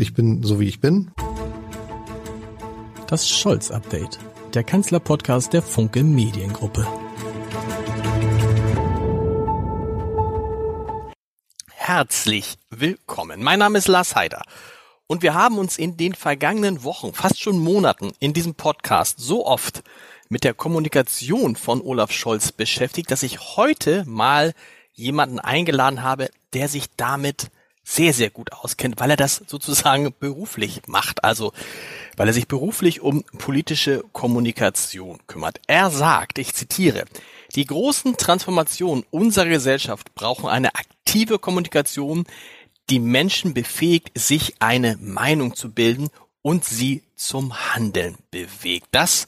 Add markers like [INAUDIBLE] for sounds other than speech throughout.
Ich bin so wie ich bin. Das Scholz-Update, der Kanzler-Podcast der Funke Mediengruppe. Herzlich willkommen. Mein Name ist Lars Heider. Und wir haben uns in den vergangenen Wochen, fast schon Monaten, in diesem Podcast so oft mit der Kommunikation von Olaf Scholz beschäftigt, dass ich heute mal jemanden eingeladen habe, der sich damit sehr, sehr gut auskennt, weil er das sozusagen beruflich macht. Also, weil er sich beruflich um politische Kommunikation kümmert. Er sagt, ich zitiere, die großen Transformationen unserer Gesellschaft brauchen eine aktive Kommunikation, die Menschen befähigt, sich eine Meinung zu bilden und sie zum Handeln bewegt. Das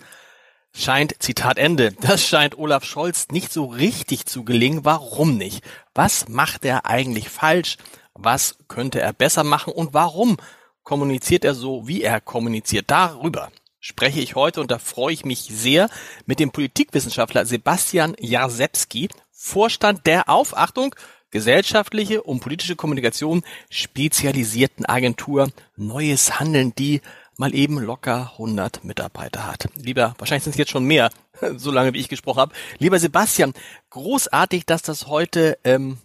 scheint, Zitat Ende, das scheint Olaf Scholz nicht so richtig zu gelingen. Warum nicht? Was macht er eigentlich falsch? Was könnte er besser machen und warum kommuniziert er so, wie er kommuniziert? Darüber spreche ich heute und da freue ich mich sehr mit dem Politikwissenschaftler Sebastian Jarzewski, Vorstand der auf, Achtung, gesellschaftliche und politische Kommunikation spezialisierten Agentur Neues Handeln, die mal eben locker 100 Mitarbeiter hat. Lieber, wahrscheinlich sind es jetzt schon mehr, [LAUGHS] so lange wie ich gesprochen habe. Lieber Sebastian, großartig, dass das heute ähm,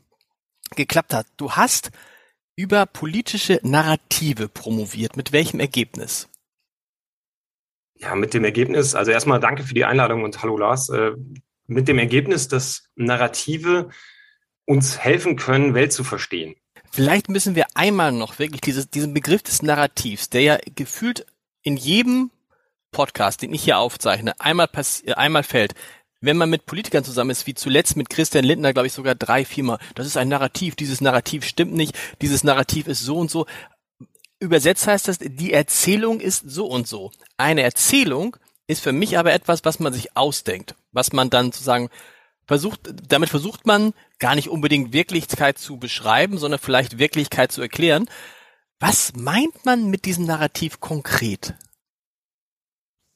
geklappt hat. Du hast über politische Narrative promoviert. Mit welchem Ergebnis? Ja, mit dem Ergebnis, also erstmal danke für die Einladung und hallo Lars. Äh, mit dem Ergebnis, dass Narrative uns helfen können, Welt zu verstehen. Vielleicht müssen wir einmal noch wirklich dieses, diesen Begriff des Narrativs, der ja gefühlt in jedem Podcast, den ich hier aufzeichne, einmal, einmal fällt wenn man mit Politikern zusammen ist, wie zuletzt mit Christian Lindner, glaube ich sogar drei, viermal, das ist ein Narrativ, dieses Narrativ stimmt nicht, dieses Narrativ ist so und so. Übersetzt heißt das, die Erzählung ist so und so. Eine Erzählung ist für mich aber etwas, was man sich ausdenkt, was man dann sozusagen versucht, damit versucht man gar nicht unbedingt Wirklichkeit zu beschreiben, sondern vielleicht Wirklichkeit zu erklären. Was meint man mit diesem Narrativ konkret?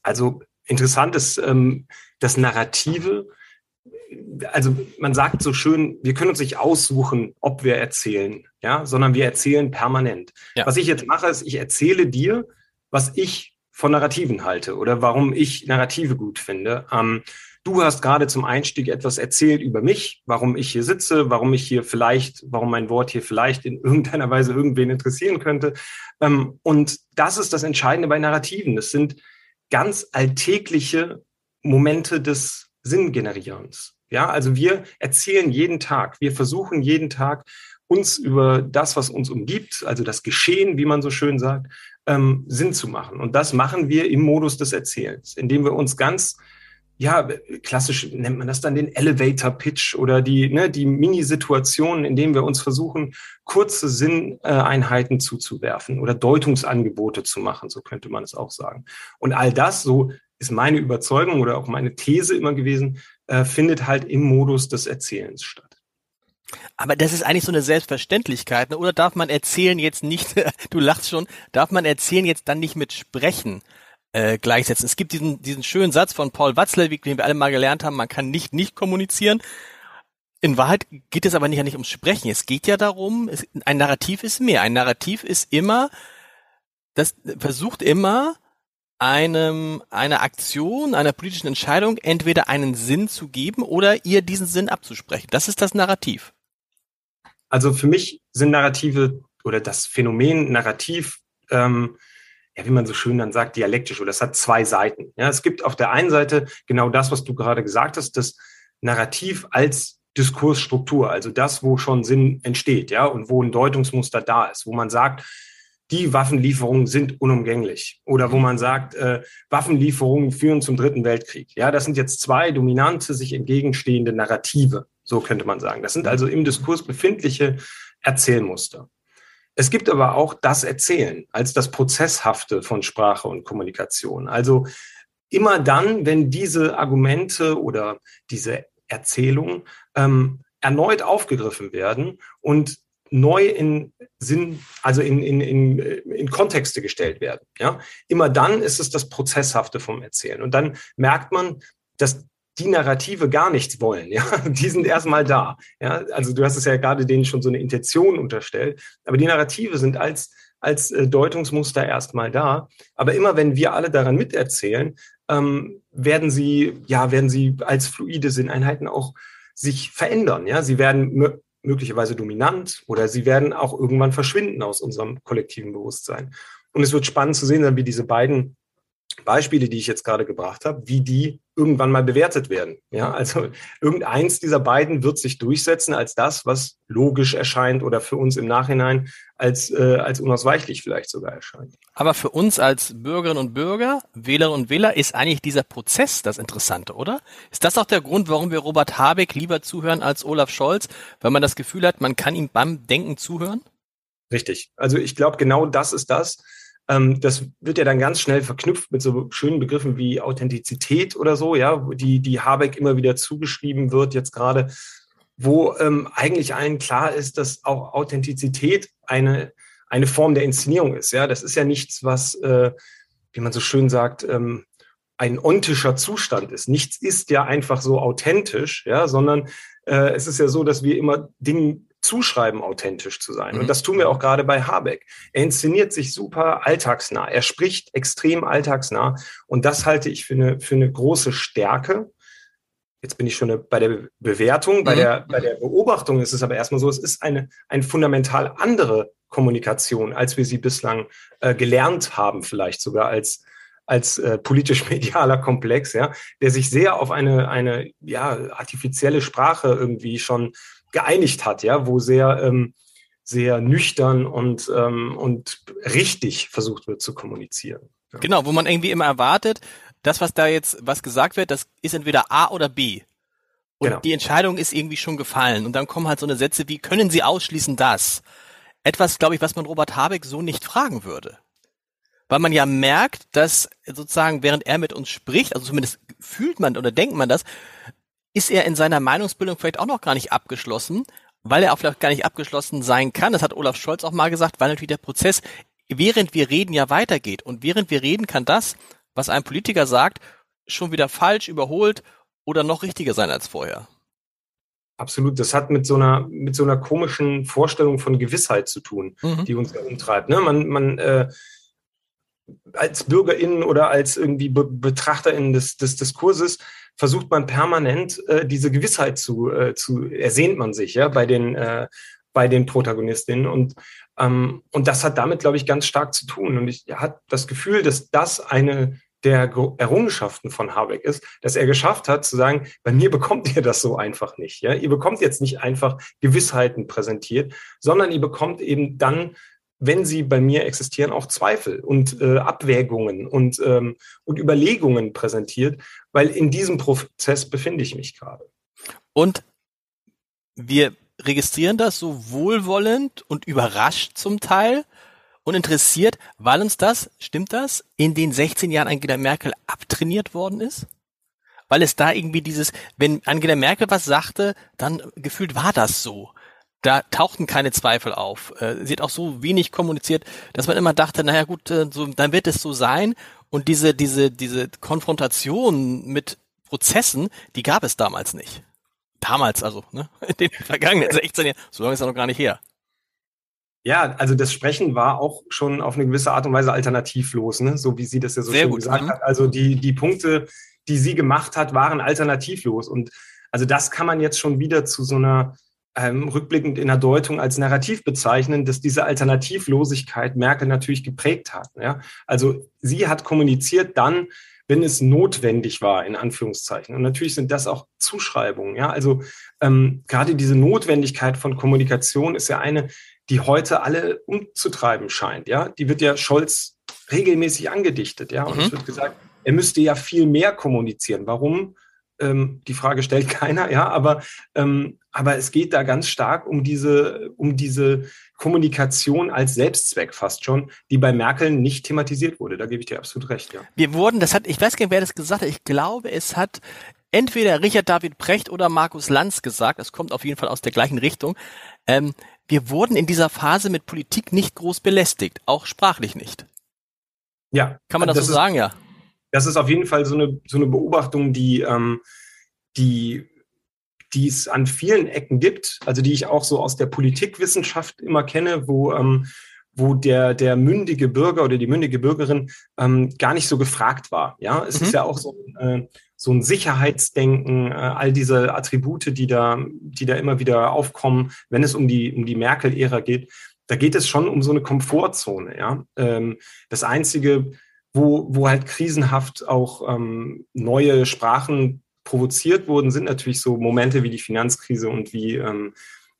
Also interessant ist, ähm, das Narrative, also man sagt so schön, wir können uns nicht aussuchen, ob wir erzählen, ja, sondern wir erzählen permanent. Ja. Was ich jetzt mache, ist, ich erzähle dir, was ich von Narrativen halte oder warum ich Narrative gut finde. Ähm, du hast gerade zum Einstieg etwas erzählt über mich, warum ich hier sitze, warum ich hier vielleicht, warum mein Wort hier vielleicht in irgendeiner Weise irgendwen interessieren könnte. Ähm, und das ist das Entscheidende bei Narrativen. Es sind ganz alltägliche Momente des Sinngenerierens. Ja, also wir erzählen jeden Tag, wir versuchen jeden Tag uns über das, was uns umgibt, also das Geschehen, wie man so schön sagt, ähm, Sinn zu machen. Und das machen wir im Modus des Erzählens, indem wir uns ganz, ja, klassisch nennt man das dann den Elevator Pitch oder die, ne, die Mini-Situationen, in denen wir uns versuchen, kurze Sinneinheiten zuzuwerfen oder Deutungsangebote zu machen, so könnte man es auch sagen. Und all das so ist meine Überzeugung oder auch meine These immer gewesen, äh, findet halt im Modus des Erzählens statt. Aber das ist eigentlich so eine Selbstverständlichkeit, ne? oder darf man erzählen jetzt nicht, [LAUGHS] du lachst schon, darf man erzählen jetzt dann nicht mit Sprechen äh, gleichsetzen? Es gibt diesen, diesen schönen Satz von Paul Watzlawick, den wir alle mal gelernt haben, man kann nicht nicht kommunizieren. In Wahrheit geht es aber nicht, nicht ums Sprechen. Es geht ja darum, es, ein Narrativ ist mehr. Ein Narrativ ist immer, das versucht immer, einem, einer Aktion, einer politischen Entscheidung entweder einen Sinn zu geben oder ihr diesen Sinn abzusprechen. Das ist das Narrativ. Also für mich sind Narrative oder das Phänomen Narrativ, ähm, ja, wie man so schön dann sagt, dialektisch oder es hat zwei Seiten. Ja, es gibt auf der einen Seite genau das, was du gerade gesagt hast, das Narrativ als Diskursstruktur, also das, wo schon Sinn entsteht, ja, und wo ein Deutungsmuster da ist, wo man sagt, die Waffenlieferungen sind unumgänglich. Oder wo man sagt, äh, Waffenlieferungen führen zum Dritten Weltkrieg. Ja, das sind jetzt zwei dominante, sich entgegenstehende Narrative. So könnte man sagen. Das sind also im Diskurs befindliche Erzählmuster. Es gibt aber auch das Erzählen als das Prozesshafte von Sprache und Kommunikation. Also immer dann, wenn diese Argumente oder diese Erzählungen ähm, erneut aufgegriffen werden und neu in Sinn, also in, in, in, in Kontexte gestellt werden. Ja? Immer dann ist es das Prozesshafte vom Erzählen. Und dann merkt man, dass die Narrative gar nichts wollen. Ja? [LAUGHS] Die sind erstmal da. Ja? Also du hast es ja gerade denen schon so eine Intention unterstellt. Aber die Narrative sind als als äh, Deutungsmuster erstmal da. Aber immer wenn wir alle daran miterzählen, ähm, werden sie, ja, werden sie als fluide Sinneinheiten auch sich verändern. Ja, sie werden möglicherweise dominant oder sie werden auch irgendwann verschwinden aus unserem kollektiven Bewusstsein. Und es wird spannend zu sehen wie diese beiden Beispiele, die ich jetzt gerade gebracht habe, wie die irgendwann mal bewertet werden. Ja, also irgendeins dieser beiden wird sich durchsetzen als das, was logisch erscheint oder für uns im Nachhinein als, äh, als unausweichlich vielleicht sogar erscheint. Aber für uns als Bürgerinnen und Bürger, Wählerinnen und Wähler ist eigentlich dieser Prozess das Interessante, oder? Ist das auch der Grund, warum wir Robert Habeck lieber zuhören als Olaf Scholz, weil man das Gefühl hat, man kann ihm beim Denken zuhören? Richtig. Also ich glaube, genau das ist das ähm, das wird ja dann ganz schnell verknüpft mit so schönen Begriffen wie Authentizität oder so, ja, die, die Habeck immer wieder zugeschrieben wird, jetzt gerade, wo ähm, eigentlich allen klar ist, dass auch Authentizität eine, eine Form der Inszenierung ist. Ja, das ist ja nichts, was, äh, wie man so schön sagt, ähm, ein ontischer Zustand ist. Nichts ist ja einfach so authentisch, ja, sondern äh, es ist ja so, dass wir immer Dinge zuschreiben, authentisch zu sein. Mhm. Und das tun wir auch gerade bei Habeck. Er inszeniert sich super alltagsnah. Er spricht extrem alltagsnah. Und das halte ich für eine, für eine große Stärke. Jetzt bin ich schon bei der Bewertung. Bei, mhm. der, bei der Beobachtung ist es aber erstmal so, es ist eine, eine fundamental andere Kommunikation, als wir sie bislang äh, gelernt haben, vielleicht sogar als, als äh, politisch-medialer Komplex, ja, der sich sehr auf eine, eine ja, artifizielle Sprache irgendwie schon geeinigt hat, ja, wo sehr, ähm, sehr nüchtern und, ähm, und richtig versucht wird zu kommunizieren. Ja. Genau, wo man irgendwie immer erwartet, das, was da jetzt, was gesagt wird, das ist entweder A oder B. Und genau. die Entscheidung ist irgendwie schon gefallen. Und dann kommen halt so eine Sätze wie, können Sie ausschließen das? Etwas, glaube ich, was man Robert Habeck so nicht fragen würde. Weil man ja merkt, dass sozusagen, während er mit uns spricht, also zumindest fühlt man oder denkt man das, ist er in seiner Meinungsbildung vielleicht auch noch gar nicht abgeschlossen, weil er auch vielleicht gar nicht abgeschlossen sein kann. Das hat Olaf Scholz auch mal gesagt, weil natürlich der Prozess, während wir reden, ja weitergeht. Und während wir reden, kann das, was ein Politiker sagt, schon wieder falsch, überholt oder noch richtiger sein als vorher. Absolut. Das hat mit so einer, mit so einer komischen Vorstellung von Gewissheit zu tun, mhm. die uns ja umtreibt. Ne? Man, man, äh, als BürgerInnen oder als irgendwie Be BetrachterInnen des, des Diskurses versucht man permanent äh, diese Gewissheit zu, äh, zu ersehnt man sich ja bei den äh, bei den Protagonistinnen und ähm, und das hat damit glaube ich ganz stark zu tun und ich habe das Gefühl, dass das eine der Errungenschaften von Habeck ist, dass er geschafft hat zu sagen, bei mir bekommt ihr das so einfach nicht. Ja? Ihr bekommt jetzt nicht einfach Gewissheiten präsentiert, sondern ihr bekommt eben dann wenn sie bei mir existieren, auch Zweifel und äh, Abwägungen und, ähm, und Überlegungen präsentiert, weil in diesem Prozess befinde ich mich gerade. Und wir registrieren das so wohlwollend und überrascht zum Teil und interessiert, weil uns das, stimmt das, in den 16 Jahren Angela Merkel abtrainiert worden ist? Weil es da irgendwie dieses, wenn Angela Merkel was sagte, dann gefühlt war das so da tauchten keine Zweifel auf. Äh, sie hat auch so wenig kommuniziert, dass man immer dachte, naja gut, äh, so, dann wird es so sein. Und diese, diese, diese Konfrontation mit Prozessen, die gab es damals nicht. Damals also, ne? [LAUGHS] In den vergangenen 16 Jahren. So lange ist er noch gar nicht her. Ja, also das Sprechen war auch schon auf eine gewisse Art und Weise alternativlos, ne? so wie sie das ja so Sehr schön gut. gesagt mhm. hat. Also die, die Punkte, die sie gemacht hat, waren alternativlos. Und also das kann man jetzt schon wieder zu so einer ähm, rückblickend in der Deutung als Narrativ bezeichnen, dass diese Alternativlosigkeit Merkel natürlich geprägt hat. Ja? Also sie hat kommuniziert dann, wenn es notwendig war, in Anführungszeichen. Und natürlich sind das auch Zuschreibungen. Ja? Also ähm, gerade diese Notwendigkeit von Kommunikation ist ja eine, die heute alle umzutreiben scheint. Ja? Die wird ja Scholz regelmäßig angedichtet. Ja? Und mhm. es wird gesagt, er müsste ja viel mehr kommunizieren. Warum? Ähm, die Frage stellt [LAUGHS] keiner, ja, aber, ähm, aber es geht da ganz stark um diese, um diese Kommunikation als Selbstzweck fast schon, die bei Merkel nicht thematisiert wurde. Da gebe ich dir absolut recht, ja. Wir wurden, das hat, ich weiß gar nicht, wer das gesagt hat, ich glaube, es hat entweder Richard David Precht oder Markus Lanz gesagt, es kommt auf jeden Fall aus der gleichen Richtung, ähm, wir wurden in dieser Phase mit Politik nicht groß belästigt, auch sprachlich nicht. Ja. Kann man das, das so ist, sagen, ja? Das ist auf jeden Fall so eine, so eine Beobachtung, die, ähm, die, die es an vielen Ecken gibt, also die ich auch so aus der Politikwissenschaft immer kenne, wo, ähm, wo der, der mündige Bürger oder die mündige Bürgerin ähm, gar nicht so gefragt war. Ja, es mhm. ist ja auch so, äh, so ein Sicherheitsdenken, äh, all diese Attribute, die da, die da immer wieder aufkommen, wenn es um die, um die Merkel-Ära geht. Da geht es schon um so eine Komfortzone. Ja, ähm, das einzige, wo, wo halt krisenhaft auch ähm, neue Sprachen provoziert wurden, sind natürlich so Momente wie die Finanzkrise und wie ähm,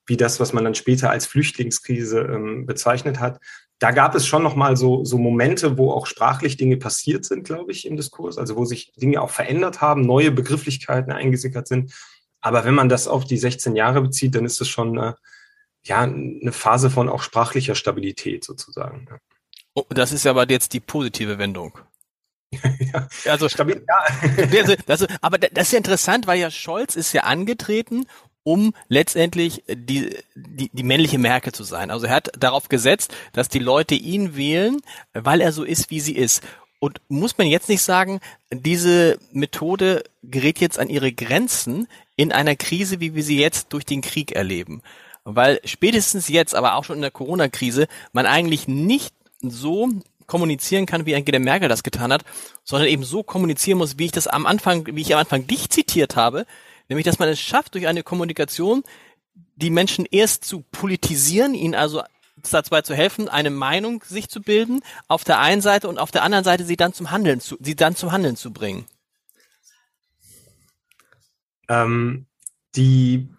wie das, was man dann später als Flüchtlingskrise ähm, bezeichnet hat. Da gab es schon nochmal so, so Momente, wo auch sprachlich Dinge passiert sind, glaube ich, im Diskurs, also wo sich Dinge auch verändert haben, neue Begrifflichkeiten eingesickert sind. Aber wenn man das auf die 16 Jahre bezieht, dann ist es schon äh, ja, eine Phase von auch sprachlicher Stabilität sozusagen. Ja. Oh, das ist aber jetzt die positive Wendung. [LAUGHS] ja, also stabil, ja. [LAUGHS] das, aber das ist ja interessant, weil ja Scholz ist ja angetreten um letztendlich die, die, die männliche Merkel zu sein. Also er hat darauf gesetzt, dass die Leute ihn wählen, weil er so ist, wie sie ist. Und muss man jetzt nicht sagen, diese Methode gerät jetzt an ihre Grenzen in einer Krise, wie wir sie jetzt durch den Krieg erleben? Weil spätestens jetzt, aber auch schon in der Corona-Krise, man eigentlich nicht so kommunizieren kann, wie Angela Merkel das getan hat, sondern eben so kommunizieren muss, wie ich das am Anfang, wie ich am Anfang dich zitiert habe, Nämlich, dass man es schafft, durch eine Kommunikation die Menschen erst zu politisieren, ihnen also dabei zu helfen, eine Meinung sich zu bilden, auf der einen Seite und auf der anderen Seite sie dann zum Handeln zu, sie dann zum Handeln zu bringen. Ähm, die,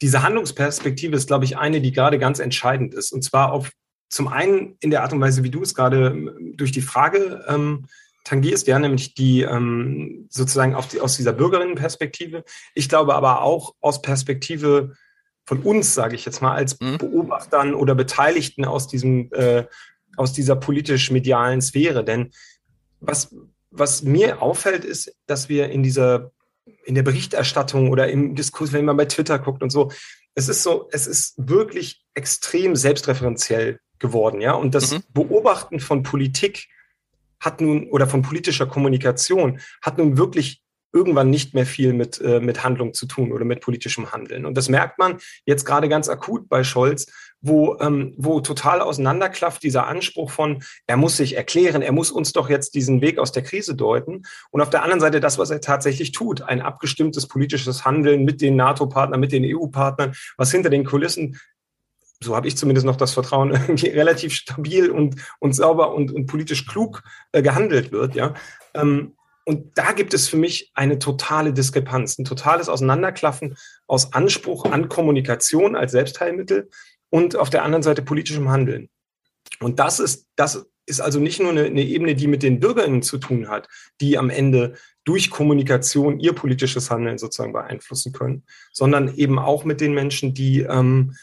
diese Handlungsperspektive ist, glaube ich, eine, die gerade ganz entscheidend ist. Und zwar auf zum einen in der Art und Weise, wie du es gerade ähm, durch die Frage ähm, tangierst, ja, nämlich die ähm, sozusagen die, aus dieser Bürgerinnenperspektive. Ich glaube aber auch aus Perspektive von uns, sage ich jetzt mal, als mhm. Beobachtern oder Beteiligten aus diesem äh, aus dieser politisch-medialen Sphäre. Denn was, was mir auffällt, ist, dass wir in dieser in der Berichterstattung oder im Diskurs, wenn man bei Twitter guckt und so, es ist so, es ist wirklich extrem selbstreferenziell geworden, ja. Und das mhm. Beobachten von Politik hat nun, oder von politischer Kommunikation, hat nun wirklich irgendwann nicht mehr viel mit, äh, mit Handlung zu tun oder mit politischem Handeln. Und das merkt man jetzt gerade ganz akut bei Scholz, wo, ähm, wo total auseinanderklafft dieser Anspruch von, er muss sich erklären, er muss uns doch jetzt diesen Weg aus der Krise deuten. Und auf der anderen Seite das, was er tatsächlich tut, ein abgestimmtes politisches Handeln mit den NATO-Partnern, mit den EU-Partnern, was hinter den Kulissen so habe ich zumindest noch das Vertrauen, [LAUGHS] irgendwie relativ stabil und, und sauber und, und politisch klug äh, gehandelt wird, ja. Ähm, und da gibt es für mich eine totale Diskrepanz, ein totales Auseinanderklaffen aus Anspruch an Kommunikation als Selbstheilmittel und auf der anderen Seite politischem Handeln. Und das ist, das ist also nicht nur eine, eine Ebene, die mit den BürgerInnen zu tun hat, die am Ende durch Kommunikation ihr politisches Handeln sozusagen beeinflussen können, sondern eben auch mit den Menschen, die ähm,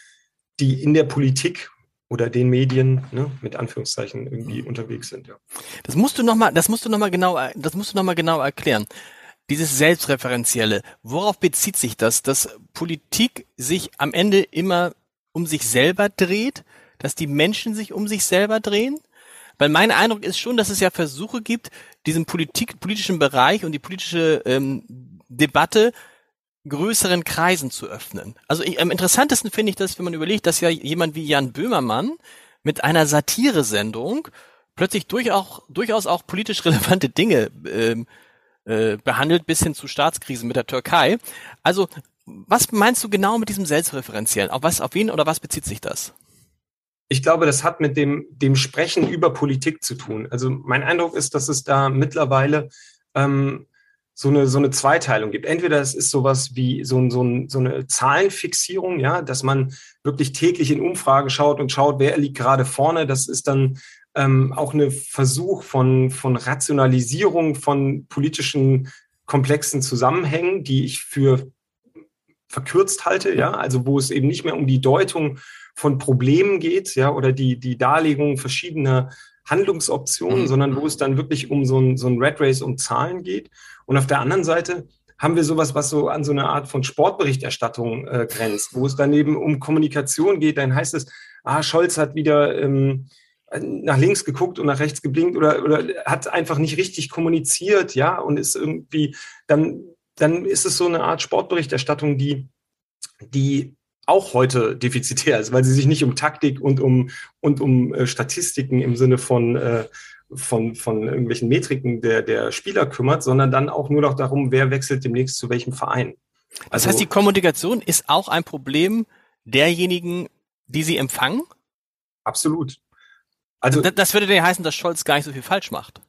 die in der Politik oder den Medien ne, mit Anführungszeichen irgendwie mhm. unterwegs sind. Ja. Das musst du noch mal, das musst du noch mal genau, das musst du noch mal genau erklären. Dieses selbstreferenzielle, worauf bezieht sich das, dass Politik sich am Ende immer um sich selber dreht, dass die Menschen sich um sich selber drehen? Weil mein Eindruck ist schon, dass es ja Versuche gibt, diesen Politik, politischen Bereich und die politische ähm, Debatte größeren Kreisen zu öffnen. Also ich, am interessantesten finde ich das, wenn man überlegt, dass ja jemand wie Jan Böhmermann mit einer Satiresendung plötzlich durchaus, durchaus auch politisch [LAUGHS] relevante Dinge ähm, äh, behandelt, bis hin zu Staatskrisen mit der Türkei. Also was meinst du genau mit diesem Selbstreferenziellen? Auf was, auf wen oder was bezieht sich das? Ich glaube, das hat mit dem, dem Sprechen über Politik zu tun. Also mein Eindruck ist, dass es da mittlerweile ähm, so eine, so eine Zweiteilung gibt. Entweder es ist sowas wie so, so, so eine Zahlenfixierung, ja, dass man wirklich täglich in Umfragen schaut und schaut, wer liegt gerade vorne. Das ist dann ähm, auch ein Versuch von, von Rationalisierung von politischen komplexen Zusammenhängen, die ich für verkürzt halte, ja, also wo es eben nicht mehr um die Deutung von Problemen geht, ja, oder die, die Darlegung verschiedener Handlungsoptionen, mhm. sondern wo es dann wirklich um so ein, so ein Red Race um Zahlen geht. Und auf der anderen Seite haben wir sowas, was so an so eine Art von Sportberichterstattung äh, grenzt, wo es dann eben um Kommunikation geht. Dann heißt es, ah, Scholz hat wieder ähm, nach links geguckt und nach rechts geblinkt oder, oder hat einfach nicht richtig kommuniziert, ja, und ist irgendwie, dann, dann ist es so eine Art Sportberichterstattung, die, die auch heute defizitär ist, weil sie sich nicht um Taktik und um, und um äh, Statistiken im Sinne von, äh, von, von irgendwelchen Metriken der, der Spieler kümmert, sondern dann auch nur noch darum, wer wechselt demnächst zu welchem Verein. Also, das heißt, die Kommunikation ist auch ein Problem derjenigen, die sie empfangen? Absolut. Also das, das würde ja heißen, dass Scholz gar nicht so viel falsch macht.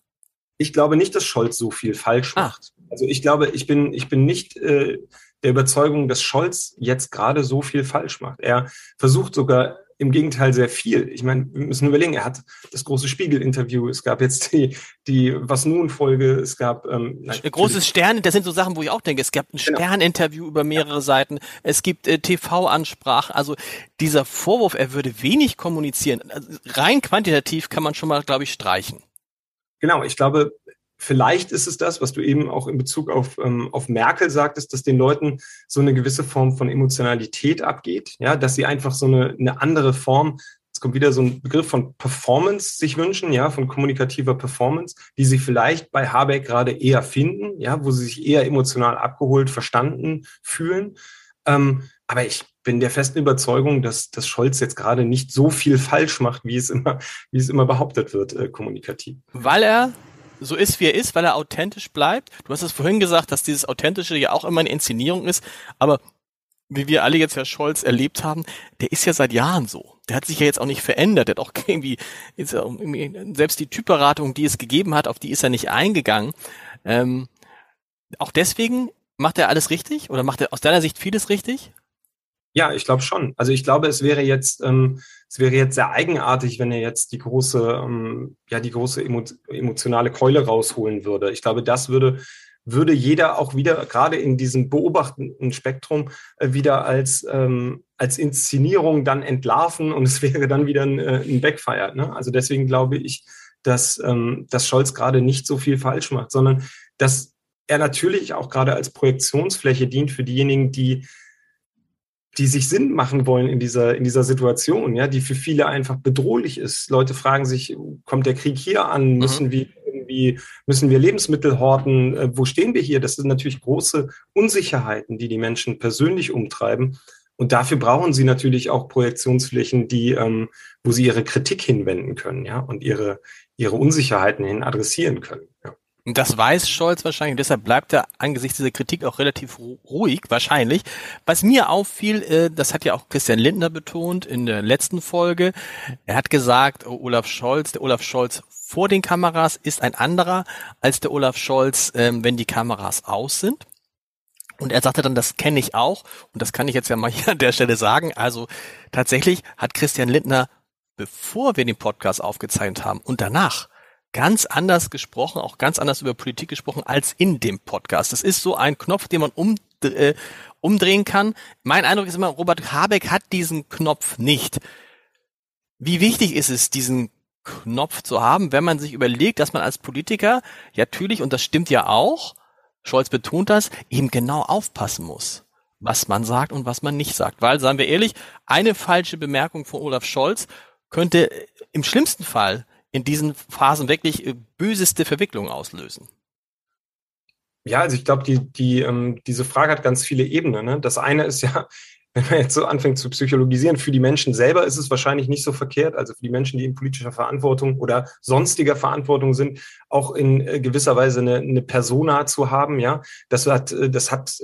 Ich glaube nicht, dass Scholz so viel falsch ah. macht. Also ich glaube, ich bin, ich bin nicht äh, der Überzeugung, dass Scholz jetzt gerade so viel falsch macht. Er versucht sogar im Gegenteil sehr viel. Ich meine, wir müssen überlegen, er hat das große Spiegel-Interview, es gab jetzt die, die Was nun-Folge, es gab ähm, nein, großes Stern, das sind so Sachen, wo ich auch denke, es gab ein genau. Stern-Interview über mehrere ja. Seiten, es gibt äh, TV-Ansprachen, also dieser Vorwurf, er würde wenig kommunizieren, also rein quantitativ kann man schon mal, glaube ich, streichen. Genau, ich glaube, Vielleicht ist es das, was du eben auch in Bezug auf, ähm, auf Merkel sagtest, dass den Leuten so eine gewisse Form von Emotionalität abgeht, ja, dass sie einfach so eine, eine andere Form, es kommt wieder so ein Begriff von Performance sich wünschen, ja, von kommunikativer Performance, die sie vielleicht bei Habeck gerade eher finden, ja, wo sie sich eher emotional abgeholt, verstanden fühlen. Ähm, aber ich bin der festen Überzeugung, dass, dass Scholz jetzt gerade nicht so viel falsch macht, wie es immer, wie es immer behauptet wird, äh, kommunikativ. Weil er so ist, wie er ist, weil er authentisch bleibt. Du hast es vorhin gesagt, dass dieses Authentische ja auch immer eine Inszenierung ist, aber wie wir alle jetzt Herr Scholz erlebt haben, der ist ja seit Jahren so. Der hat sich ja jetzt auch nicht verändert. Der hat auch [LAUGHS] irgendwie, selbst die Typberatung, die es gegeben hat, auf die ist er nicht eingegangen. Ähm, auch deswegen macht er alles richtig oder macht er aus deiner Sicht vieles richtig? Ja, ich glaube schon. Also ich glaube, es wäre jetzt, ähm, es wäre jetzt sehr eigenartig, wenn er jetzt die große, ähm, ja, die große emo emotionale Keule rausholen würde. Ich glaube, das würde, würde jeder auch wieder, gerade in diesem beobachtenden Spektrum, äh, wieder als, ähm, als Inszenierung dann entlarven und [LAUGHS] es wäre dann wieder ein, äh, ein Backfire. Ne? Also deswegen glaube ich, dass, ähm, dass Scholz gerade nicht so viel falsch macht, sondern dass er natürlich auch gerade als Projektionsfläche dient für diejenigen, die die sich Sinn machen wollen in dieser, in dieser Situation, ja, die für viele einfach bedrohlich ist. Leute fragen sich, kommt der Krieg hier an? Mhm. Müssen mhm. wir irgendwie, müssen wir Lebensmittel horten? Äh, wo stehen wir hier? Das sind natürlich große Unsicherheiten, die die Menschen persönlich umtreiben. Und dafür brauchen sie natürlich auch Projektionsflächen, die, ähm, wo sie ihre Kritik hinwenden können, ja, und ihre, ihre Unsicherheiten hin adressieren können. Ja. Das weiß Scholz wahrscheinlich, deshalb bleibt er angesichts dieser Kritik auch relativ ruhig, wahrscheinlich. Was mir auffiel, äh, das hat ja auch Christian Lindner betont in der letzten Folge. Er hat gesagt, oh, Olaf Scholz, der Olaf Scholz vor den Kameras ist ein anderer als der Olaf Scholz, ähm, wenn die Kameras aus sind. Und er sagte dann, das kenne ich auch. Und das kann ich jetzt ja mal hier an der Stelle sagen. Also tatsächlich hat Christian Lindner, bevor wir den Podcast aufgezeichnet haben und danach ganz anders gesprochen, auch ganz anders über Politik gesprochen als in dem Podcast. Das ist so ein Knopf, den man um, äh, umdrehen kann. Mein Eindruck ist immer, Robert Habeck hat diesen Knopf nicht. Wie wichtig ist es, diesen Knopf zu haben, wenn man sich überlegt, dass man als Politiker ja natürlich, und das stimmt ja auch, Scholz betont das, eben genau aufpassen muss, was man sagt und was man nicht sagt. Weil, sagen wir ehrlich, eine falsche Bemerkung von Olaf Scholz könnte im schlimmsten Fall in diesen Phasen wirklich äh, böseste Verwicklungen auslösen? Ja, also ich glaube, die, die, ähm, diese Frage hat ganz viele Ebenen. Ne? Das eine ist ja, [LAUGHS] wenn man jetzt so anfängt zu psychologisieren, für die Menschen selber ist es wahrscheinlich nicht so verkehrt, also für die Menschen, die in politischer Verantwortung oder sonstiger Verantwortung sind, auch in äh, gewisser Weise eine, eine Persona zu haben, ja. Das hat, äh, das hat,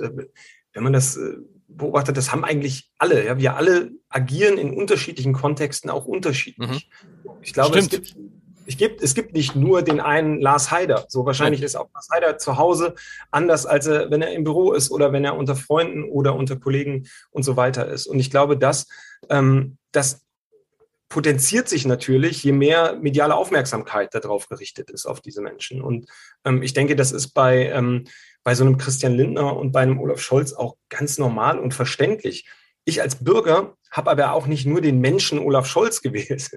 wenn man das beobachtet, das haben eigentlich alle, ja. Wir alle agieren in unterschiedlichen Kontexten auch unterschiedlich. Mhm. Ich glaube, Stimmt. es gibt ich gibt, es gibt nicht nur den einen Lars Heider. So wahrscheinlich ist auch Lars Heider zu Hause anders, als er, wenn er im Büro ist oder wenn er unter Freunden oder unter Kollegen und so weiter ist. Und ich glaube, dass ähm, das potenziert sich natürlich, je mehr mediale Aufmerksamkeit darauf gerichtet ist, auf diese Menschen. Und ähm, ich denke, das ist bei, ähm, bei so einem Christian Lindner und bei einem Olaf Scholz auch ganz normal und verständlich. Ich als Bürger habe aber auch nicht nur den Menschen Olaf Scholz gewählt,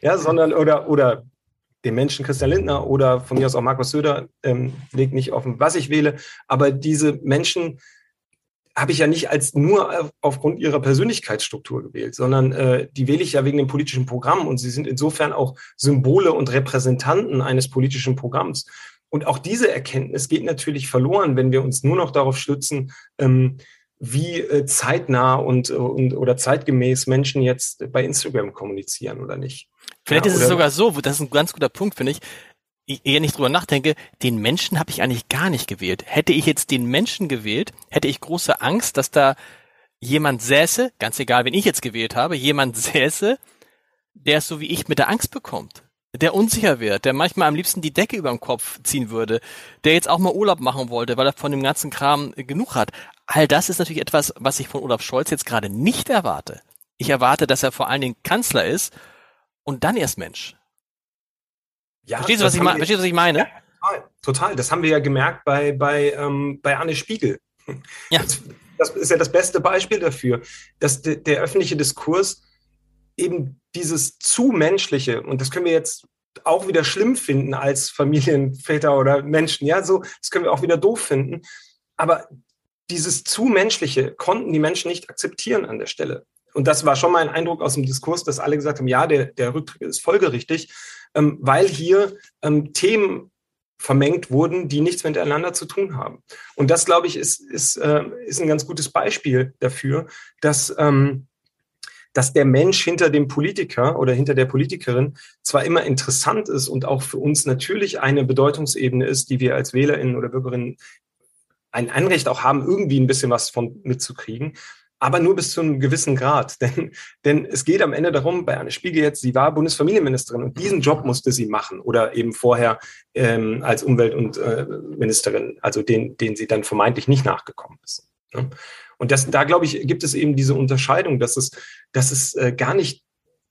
ja, [LAUGHS] sondern oder oder den Menschen Christian Lindner oder von mir aus auch Markus Söder, ähm, legt nicht offen, was ich wähle. Aber diese Menschen habe ich ja nicht als nur aufgrund ihrer Persönlichkeitsstruktur gewählt, sondern äh, die wähle ich ja wegen dem politischen Programm und sie sind insofern auch Symbole und Repräsentanten eines politischen Programms. Und auch diese Erkenntnis geht natürlich verloren, wenn wir uns nur noch darauf stützen, ähm, wie äh, zeitnah und, und oder zeitgemäß Menschen jetzt bei Instagram kommunizieren oder nicht. Vielleicht ja, ist es sogar so, das ist ein ganz guter Punkt, finde ich. Eher nicht drüber nachdenke, den Menschen habe ich eigentlich gar nicht gewählt. Hätte ich jetzt den Menschen gewählt, hätte ich große Angst, dass da jemand säße, ganz egal, wen ich jetzt gewählt habe, jemand [LAUGHS] säße, der es so wie ich mit der Angst bekommt der unsicher wird, der manchmal am liebsten die Decke über dem Kopf ziehen würde, der jetzt auch mal Urlaub machen wollte, weil er von dem ganzen Kram genug hat. All das ist natürlich etwas, was ich von Olaf Scholz jetzt gerade nicht erwarte. Ich erwarte, dass er vor allen Dingen Kanzler ist und dann erst Mensch. Ja, Verstehst du, was ich, wir, Verstehst, was ich meine? Ja, total, total. Das haben wir ja gemerkt bei, bei, ähm, bei Anne Spiegel. Ja. Das, das, ist ja das beste Beispiel dafür, dass de, der öffentliche Diskurs eben dieses zu menschliche, und das können wir jetzt auch wieder schlimm finden als Familienväter oder Menschen, ja, so, das können wir auch wieder doof finden. Aber dieses zu menschliche konnten die Menschen nicht akzeptieren an der Stelle. Und das war schon mein Eindruck aus dem Diskurs, dass alle gesagt haben, ja, der, der Rücktritt ist folgerichtig, ähm, weil hier ähm, Themen vermengt wurden, die nichts miteinander zu tun haben. Und das, glaube ich, ist, ist, äh, ist ein ganz gutes Beispiel dafür, dass ähm, dass der Mensch hinter dem Politiker oder hinter der Politikerin zwar immer interessant ist und auch für uns natürlich eine Bedeutungsebene ist, die wir als Wählerinnen oder Bürgerinnen ein Anrecht auch haben, irgendwie ein bisschen was von mitzukriegen, aber nur bis zu einem gewissen Grad. [LAUGHS] Denn, denn es geht am Ende darum, bei Anne Spiegel jetzt, sie war Bundesfamilienministerin und diesen Job musste sie machen oder eben vorher ähm, als Umwelt- und äh, Ministerin, also den, den sie dann vermeintlich nicht nachgekommen ist. Ne? Und das, da glaube ich, gibt es eben diese Unterscheidung, dass es, dass es äh, gar nicht,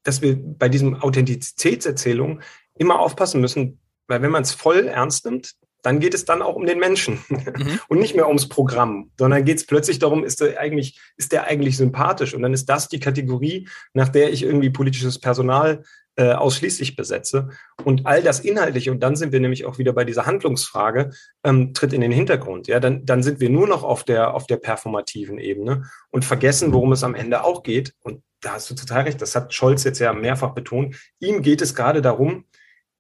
dass wir bei diesem Authentizitätserzählung immer aufpassen müssen, weil wenn man es voll ernst nimmt, dann geht es dann auch um den Menschen [LAUGHS] mhm. und nicht mehr ums Programm, sondern geht es plötzlich darum, ist der eigentlich, ist der eigentlich sympathisch? Und dann ist das die Kategorie, nach der ich irgendwie politisches Personal äh, ausschließlich besetze. Und all das Inhaltliche, und dann sind wir nämlich auch wieder bei dieser Handlungsfrage, ähm, tritt in den Hintergrund. Ja, dann, dann sind wir nur noch auf der, auf der performativen Ebene und vergessen, worum es am Ende auch geht. Und da hast du total recht, das hat Scholz jetzt ja mehrfach betont. Ihm geht es gerade darum,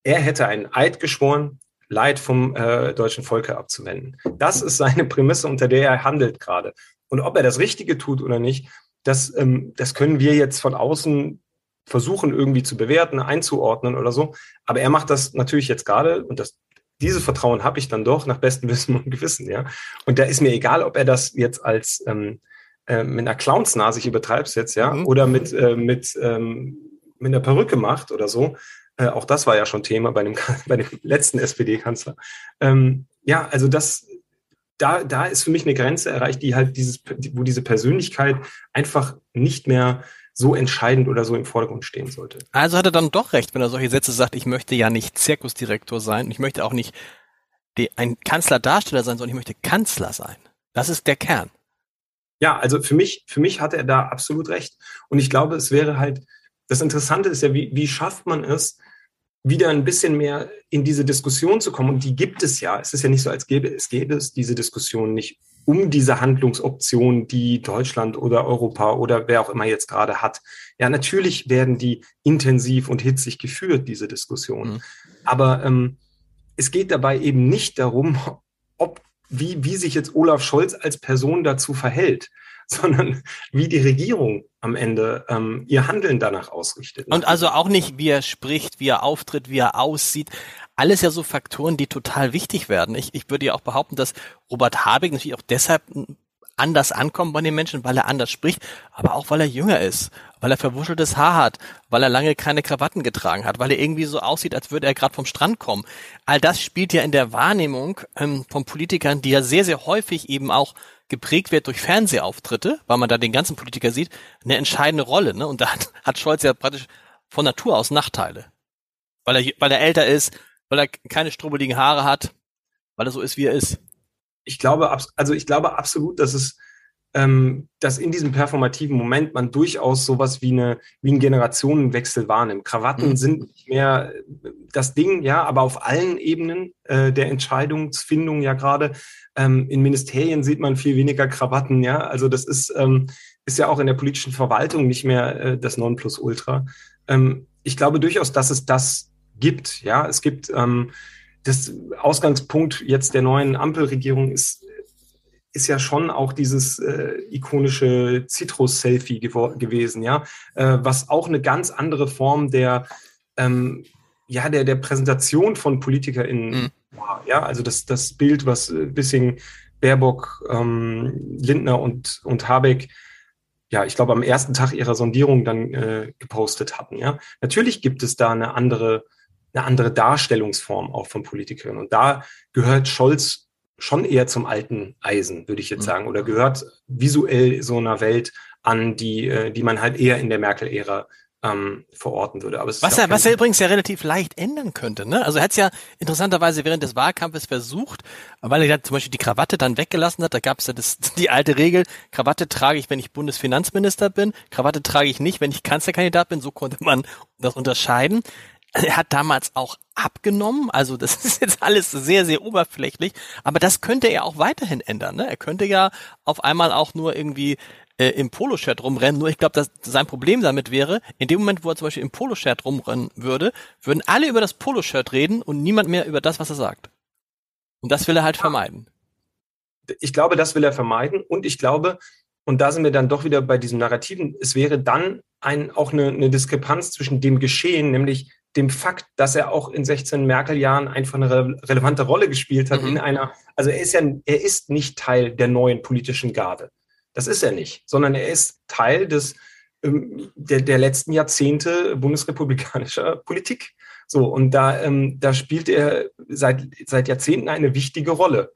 er hätte einen Eid geschworen, Leid vom äh, deutschen Volke abzuwenden. Das ist seine Prämisse, unter der er handelt gerade. Und ob er das Richtige tut oder nicht, das, ähm, das können wir jetzt von außen versuchen irgendwie zu bewerten, einzuordnen oder so. Aber er macht das natürlich jetzt gerade und das, dieses Vertrauen habe ich dann doch nach bestem [LAUGHS] Wissen und Gewissen, ja. Und da ist mir egal, ob er das jetzt als ähm, äh, mit einer Clownsnase, ich übertreibe es jetzt, ja, mhm. oder mit, äh, mit, ähm, mit einer Perücke macht oder so. Äh, auch das war ja schon Thema bei dem, [LAUGHS] bei dem letzten SPD-Kanzler. Ähm, ja, also das, da, da ist für mich eine Grenze erreicht, die halt dieses, wo diese Persönlichkeit einfach nicht mehr so entscheidend oder so im Vordergrund stehen sollte. Also hat er dann doch recht, wenn er solche Sätze sagt, ich möchte ja nicht Zirkusdirektor sein, ich möchte auch nicht die, ein Kanzlerdarsteller sein, sondern ich möchte Kanzler sein. Das ist der Kern. Ja, also für mich, für mich hat er da absolut recht. Und ich glaube, es wäre halt, das Interessante ist ja, wie, wie schafft man es, wieder ein bisschen mehr in diese Diskussion zu kommen. Und die gibt es ja. Es ist ja nicht so, als gäbe es gäbe es diese Diskussion nicht um diese Handlungsoption, die Deutschland oder Europa oder wer auch immer jetzt gerade hat. Ja, natürlich werden die intensiv und hitzig geführt, diese Diskussionen. Mhm. Aber ähm, es geht dabei eben nicht darum, ob wie, wie sich jetzt Olaf Scholz als Person dazu verhält, [LAUGHS] sondern wie die Regierung am Ende ähm, ihr Handeln danach ausrichtet. Und also auch nicht, wie er spricht, wie er auftritt, wie er aussieht alles ja so Faktoren, die total wichtig werden. Ich, ich würde ja auch behaupten, dass Robert Habeck natürlich auch deshalb anders ankommt bei den Menschen, weil er anders spricht, aber auch weil er jünger ist, weil er verwuscheltes Haar hat, weil er lange keine Krawatten getragen hat, weil er irgendwie so aussieht, als würde er gerade vom Strand kommen. All das spielt ja in der Wahrnehmung ähm, von Politikern, die ja sehr, sehr häufig eben auch geprägt wird durch Fernsehauftritte, weil man da den ganzen Politiker sieht, eine entscheidende Rolle. Ne? Und da hat, hat Scholz ja praktisch von Natur aus Nachteile. Weil er, weil er älter ist, weil er keine strubbeligen Haare hat, weil er so ist, wie er ist. Ich glaube, also ich glaube absolut, dass es, ähm, dass in diesem performativen Moment man durchaus sowas wie eine, wie einen Generationenwechsel wahrnimmt. Krawatten mhm. sind nicht mehr das Ding, ja, aber auf allen Ebenen äh, der Entscheidungsfindung ja gerade. Ähm, in Ministerien sieht man viel weniger Krawatten, ja. Also das ist, ähm, ist ja auch in der politischen Verwaltung nicht mehr äh, das Nonplusultra. Ähm, ich glaube durchaus, dass es das gibt. Ja, es gibt ähm, das Ausgangspunkt jetzt der neuen Ampelregierung ist ist ja schon auch dieses äh, ikonische Citrus-Selfie gewesen, ja, äh, was auch eine ganz andere Form der, ähm, ja, der, der Präsentation von PolitikerInnen mhm. war. Ja, also das, das Bild, was äh, Bissing, Baerbock, ähm, Lindner und, und Habeck ja, ich glaube, am ersten Tag ihrer Sondierung dann äh, gepostet hatten. Ja, natürlich gibt es da eine andere, eine andere Darstellungsform auch von Politikern. Und da gehört Scholz schon eher zum alten Eisen, würde ich jetzt mhm. sagen, oder gehört visuell so einer Welt an, die, äh, die man halt eher in der Merkel-Ära ähm, verorten würde. Aber was, er, was er übrigens ja relativ leicht ändern könnte. Ne? Also er hat es ja interessanterweise während des Wahlkampfes versucht, weil er ja zum Beispiel die Krawatte dann weggelassen hat. Da gab es ja das, [LAUGHS] die alte Regel, Krawatte trage ich, wenn ich Bundesfinanzminister bin, Krawatte trage ich nicht, wenn ich Kanzlerkandidat bin. So konnte man das unterscheiden. Er hat damals auch abgenommen, also das [LAUGHS] ist jetzt alles sehr, sehr oberflächlich, aber das könnte er auch weiterhin ändern. Ne? Er könnte ja auf einmal auch nur irgendwie äh, im Poloshirt rumrennen. Nur ich glaube, dass sein Problem damit wäre, in dem Moment, wo er zum Beispiel im Poloshirt rumrennen würde, würden alle über das Poloshirt reden und niemand mehr über das, was er sagt. Und das will er halt vermeiden. Ich glaube, das will er vermeiden. Und ich glaube, und da sind wir dann doch wieder bei diesem Narrativen, es wäre dann ein, auch eine, eine Diskrepanz zwischen dem Geschehen, nämlich dem Fakt, dass er auch in 16 Merkel-Jahren einfach eine re relevante Rolle gespielt hat mhm. in einer, also er ist ja, er ist nicht Teil der neuen politischen Garde. Das ist er nicht, sondern er ist Teil des, ähm, der, der letzten Jahrzehnte bundesrepublikanischer Politik. So, und da, ähm, da spielt er seit, seit Jahrzehnten eine wichtige Rolle.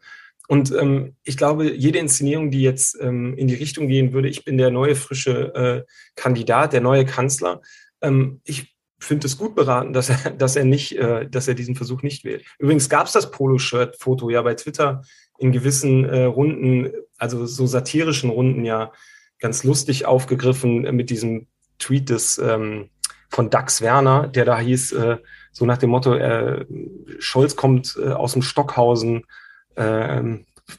Und ähm, ich glaube, jede Inszenierung, die jetzt ähm, in die Richtung gehen würde, ich bin der neue frische äh, Kandidat, der neue Kanzler, ähm, ich finde es gut beraten, dass er, dass er nicht, äh, dass er diesen Versuch nicht wählt. Übrigens gab es das Poloshirt-Foto ja bei Twitter in gewissen äh, Runden, also so satirischen Runden ja ganz lustig aufgegriffen mit diesem Tweet des ähm, von Dax Werner, der da hieß, äh, so nach dem Motto, äh, Scholz kommt äh, aus dem Stockhausen äh,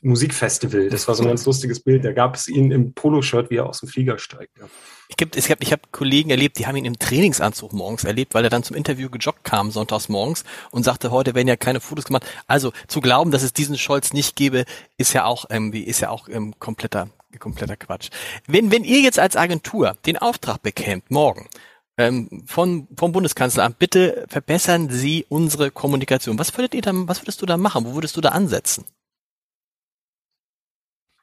Musikfestival. Das war so ein ganz lustiges Bild. Da gab es ihn im Poloshirt, wie er aus dem Flieger steigt. Ja. Ich gibt, ich habe ich hab Kollegen erlebt, die haben ihn im Trainingsanzug morgens erlebt, weil er dann zum Interview gejoggt kam sonntags morgens und sagte, heute werden ja keine Fotos gemacht. Also zu glauben, dass es diesen Scholz nicht gäbe, ist ja auch irgendwie, ist ja auch ähm, kompletter, kompletter Quatsch. Wenn, wenn ihr jetzt als Agentur den Auftrag bekämt, morgen, ähm, von, vom Bundeskanzleramt, bitte verbessern Sie unsere Kommunikation. Was würdet ihr dann, was würdest du da machen? Wo würdest du da ansetzen?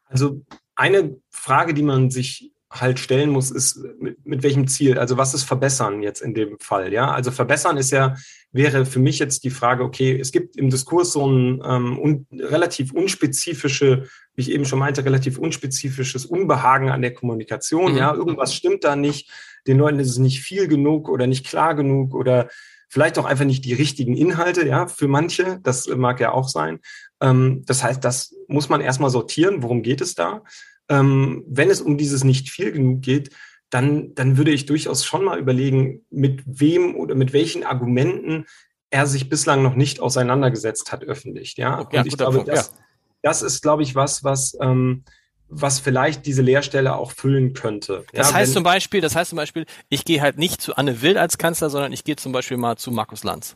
Also eine Frage, die man sich halt stellen muss, ist mit, mit welchem Ziel? Also was ist verbessern jetzt in dem Fall? Ja, also verbessern ist ja wäre für mich jetzt die Frage, okay, es gibt im Diskurs so ein ähm, un, relativ unspezifische, wie ich eben schon meinte, relativ unspezifisches Unbehagen an der Kommunikation. Mhm. Ja, irgendwas stimmt da nicht. Den Leuten ist es nicht viel genug oder nicht klar genug oder vielleicht auch einfach nicht die richtigen Inhalte, ja, für manche. Das mag ja auch sein. Ähm, das heißt, das muss man erstmal sortieren. Worum geht es da? ähm, wenn es um dieses nicht viel genug geht, dann, dann würde ich durchaus schon mal überlegen, mit wem oder mit welchen Argumenten er sich bislang noch nicht auseinandergesetzt hat öffentlich. Ja, okay, und ich glaube, Punkt, das, ja. das ist, glaube ich, was, was, ähm, was vielleicht diese Leerstelle auch füllen könnte. Das ja, heißt zum Beispiel, das heißt zum Beispiel, ich gehe halt nicht zu Anne Will als Kanzler, sondern ich gehe zum Beispiel mal zu Markus Lanz.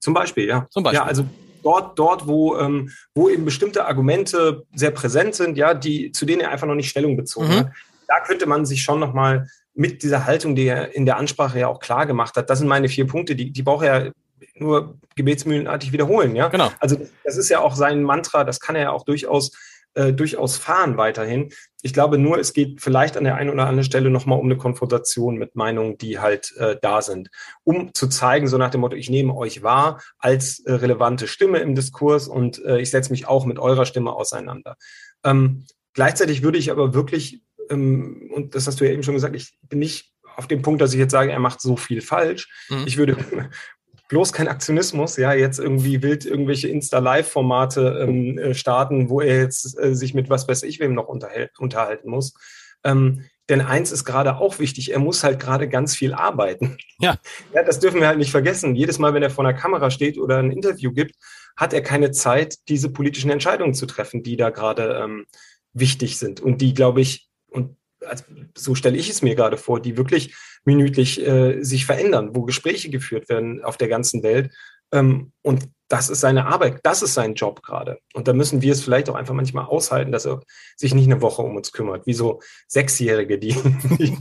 Zum Beispiel, ja. Zum Beispiel. Ja, also dort, dort wo, ähm, wo eben bestimmte Argumente sehr präsent sind, ja, die, zu denen er einfach noch nicht Stellung bezogen mhm. hat. Da könnte man sich schon nochmal mit dieser Haltung, die er in der Ansprache ja auch klar gemacht hat, das sind meine vier Punkte, die, die braucht er nur gebetsmühlenartig wiederholen, ja. Genau. Also das ist ja auch sein Mantra, das kann er ja auch durchaus äh, durchaus fahren weiterhin. Ich glaube nur, es geht vielleicht an der einen oder anderen Stelle nochmal um eine Konfrontation mit Meinungen, die halt äh, da sind, um zu zeigen, so nach dem Motto, ich nehme euch wahr als äh, relevante Stimme im Diskurs und äh, ich setze mich auch mit eurer Stimme auseinander. Ähm, gleichzeitig würde ich aber wirklich, ähm, und das hast du ja eben schon gesagt, ich bin nicht auf dem Punkt, dass ich jetzt sage, er macht so viel falsch. Mhm. Ich würde bloß kein Aktionismus, ja, jetzt irgendwie wild irgendwelche Insta-Live-Formate ähm, äh, starten, wo er jetzt äh, sich mit was weiß ich wem noch unterhalten muss. Ähm, denn eins ist gerade auch wichtig, er muss halt gerade ganz viel arbeiten. Ja. [LAUGHS] ja. Das dürfen wir halt nicht vergessen. Jedes Mal, wenn er vor einer Kamera steht oder ein Interview gibt, hat er keine Zeit, diese politischen Entscheidungen zu treffen, die da gerade ähm, wichtig sind und die, glaube ich, und also so stelle ich es mir gerade vor, die wirklich minütlich äh, sich verändern, wo Gespräche geführt werden auf der ganzen Welt. Ähm, und das ist seine Arbeit, das ist sein Job gerade. Und da müssen wir es vielleicht auch einfach manchmal aushalten, dass er sich nicht eine Woche um uns kümmert, wie so Sechsjährige, die, [LAUGHS] die,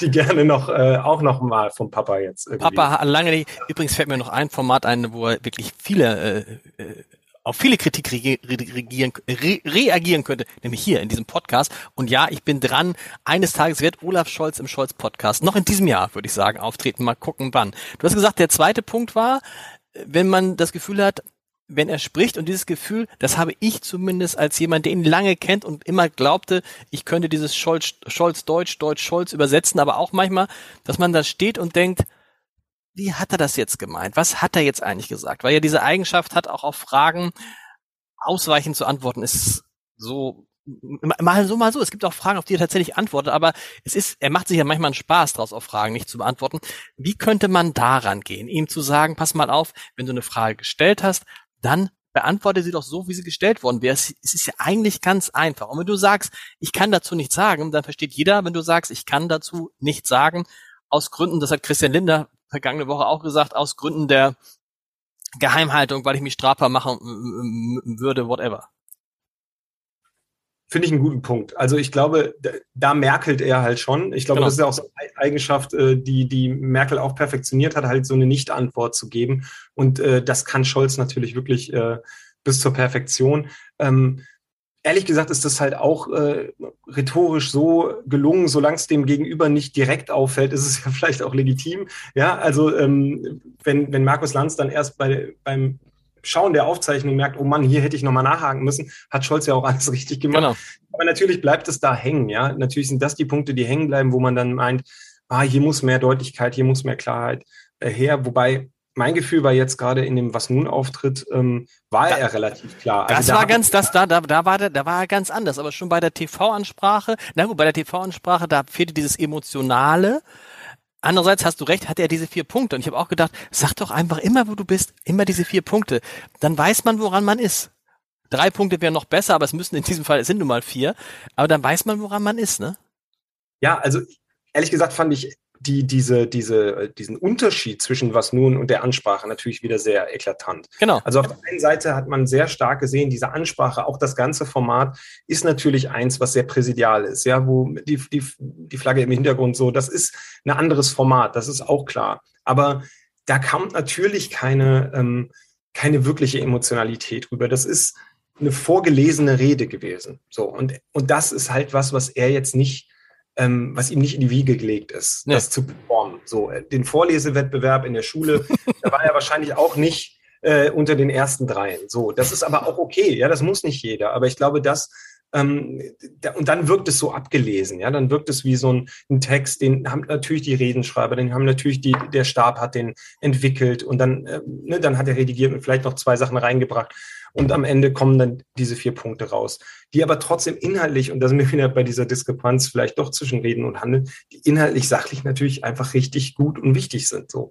die gerne noch äh, auch noch mal vom Papa jetzt. Irgendwie. Papa lange nicht. Übrigens fällt mir noch ein Format ein, wo er wirklich viele äh, äh auf viele Kritik reagieren, re reagieren könnte, nämlich hier in diesem Podcast. Und ja, ich bin dran. Eines Tages wird Olaf Scholz im Scholz-Podcast noch in diesem Jahr, würde ich sagen, auftreten. Mal gucken, wann. Du hast gesagt, der zweite Punkt war, wenn man das Gefühl hat, wenn er spricht und dieses Gefühl, das habe ich zumindest als jemand, der ihn lange kennt und immer glaubte, ich könnte dieses Scholz, Scholz Deutsch, Deutsch Scholz übersetzen, aber auch manchmal, dass man da steht und denkt, wie hat er das jetzt gemeint? Was hat er jetzt eigentlich gesagt? Weil er diese Eigenschaft hat, auch auf Fragen ausweichend zu antworten, ist so mal so, mal so. Es gibt auch Fragen, auf die er tatsächlich antwortet, aber es ist, er macht sich ja manchmal einen Spaß draus, auf Fragen nicht zu beantworten. Wie könnte man daran gehen, ihm zu sagen, pass mal auf, wenn du eine Frage gestellt hast, dann beantworte sie doch so, wie sie gestellt worden wäre. Es ist ja eigentlich ganz einfach. Und wenn du sagst, ich kann dazu nichts sagen, dann versteht jeder, wenn du sagst, ich kann dazu nichts sagen, aus Gründen, das hat Christian Linder vergangene Woche auch gesagt, aus Gründen der Geheimhaltung, weil ich mich strafbar machen würde, whatever. Finde ich einen guten Punkt. Also ich glaube, da merkelt er halt schon. Ich glaube, genau. das ist ja auch so eine Eigenschaft, äh, die, die Merkel auch perfektioniert hat, halt so eine Nicht-Antwort zu geben. Und äh, das kann Scholz natürlich wirklich äh, bis zur Perfektion. Ähm, ehrlich gesagt ist das halt auch äh, rhetorisch so gelungen, solange es dem Gegenüber nicht direkt auffällt, ist es [LAUGHS] ja vielleicht auch legitim. Ja, also ähm, wenn, wenn Markus Lanz dann erst bei, beim Schauen der Aufzeichnung merkt, oh Mann, hier hätte ich nochmal nachhaken müssen, hat Scholz ja auch [LAUGHS] alles richtig gemacht. Genau. Aber natürlich bleibt es da hängen, ja. Natürlich sind das die Punkte, die hängen bleiben, wo man dann meint, ah, hier muss mehr Deutlichkeit, hier muss mehr Klarheit äh, her. Wobei mein Gefühl war jetzt gerade in dem Was nun Auftritt, ähm, war da, er relativ klar. Also das da war ganz, das da, da, da war der, da war er ganz anders. Aber schon bei der TV-Ansprache, na gut, bei der TV-Ansprache, da fehlte dieses emotionale. Andererseits hast du recht, hat er diese vier Punkte. Und ich habe auch gedacht, sag doch einfach immer, wo du bist, immer diese vier Punkte. Dann weiß man, woran man ist. Drei Punkte wären noch besser, aber es müssen in diesem Fall, es sind nun mal vier. Aber dann weiß man, woran man ist, ne? Ja, also ehrlich gesagt fand ich die, diese, diese, diesen Unterschied zwischen was nun und der Ansprache natürlich wieder sehr eklatant. Genau. Also auf der einen Seite hat man sehr stark gesehen, diese Ansprache, auch das ganze Format ist natürlich eins, was sehr präsidial ist, ja, wo die, die, die Flagge im Hintergrund so, das ist ein anderes Format, das ist auch klar. Aber da kam natürlich keine, ähm, keine wirkliche Emotionalität rüber. Das ist eine vorgelesene Rede gewesen. So, und, und das ist halt was, was er jetzt nicht ähm, was ihm nicht in die Wiege gelegt ist, nee. das zu performen. So, äh, den Vorlesewettbewerb in der Schule, [LAUGHS] da war er wahrscheinlich auch nicht äh, unter den ersten dreien. So, das ist aber auch okay, ja, das muss nicht jeder. Aber ich glaube, dass ähm, da, und dann wirkt es so abgelesen, ja, dann wirkt es wie so ein, ein, Text, den haben natürlich die Redenschreiber, den haben natürlich die, der Stab hat den entwickelt und dann, äh, ne, dann hat er redigiert und vielleicht noch zwei Sachen reingebracht. Und am Ende kommen dann diese vier Punkte raus, die aber trotzdem inhaltlich, und da sind wir wieder bei dieser Diskrepanz vielleicht doch zwischen Reden und Handeln, die inhaltlich, sachlich natürlich einfach richtig gut und wichtig sind. So.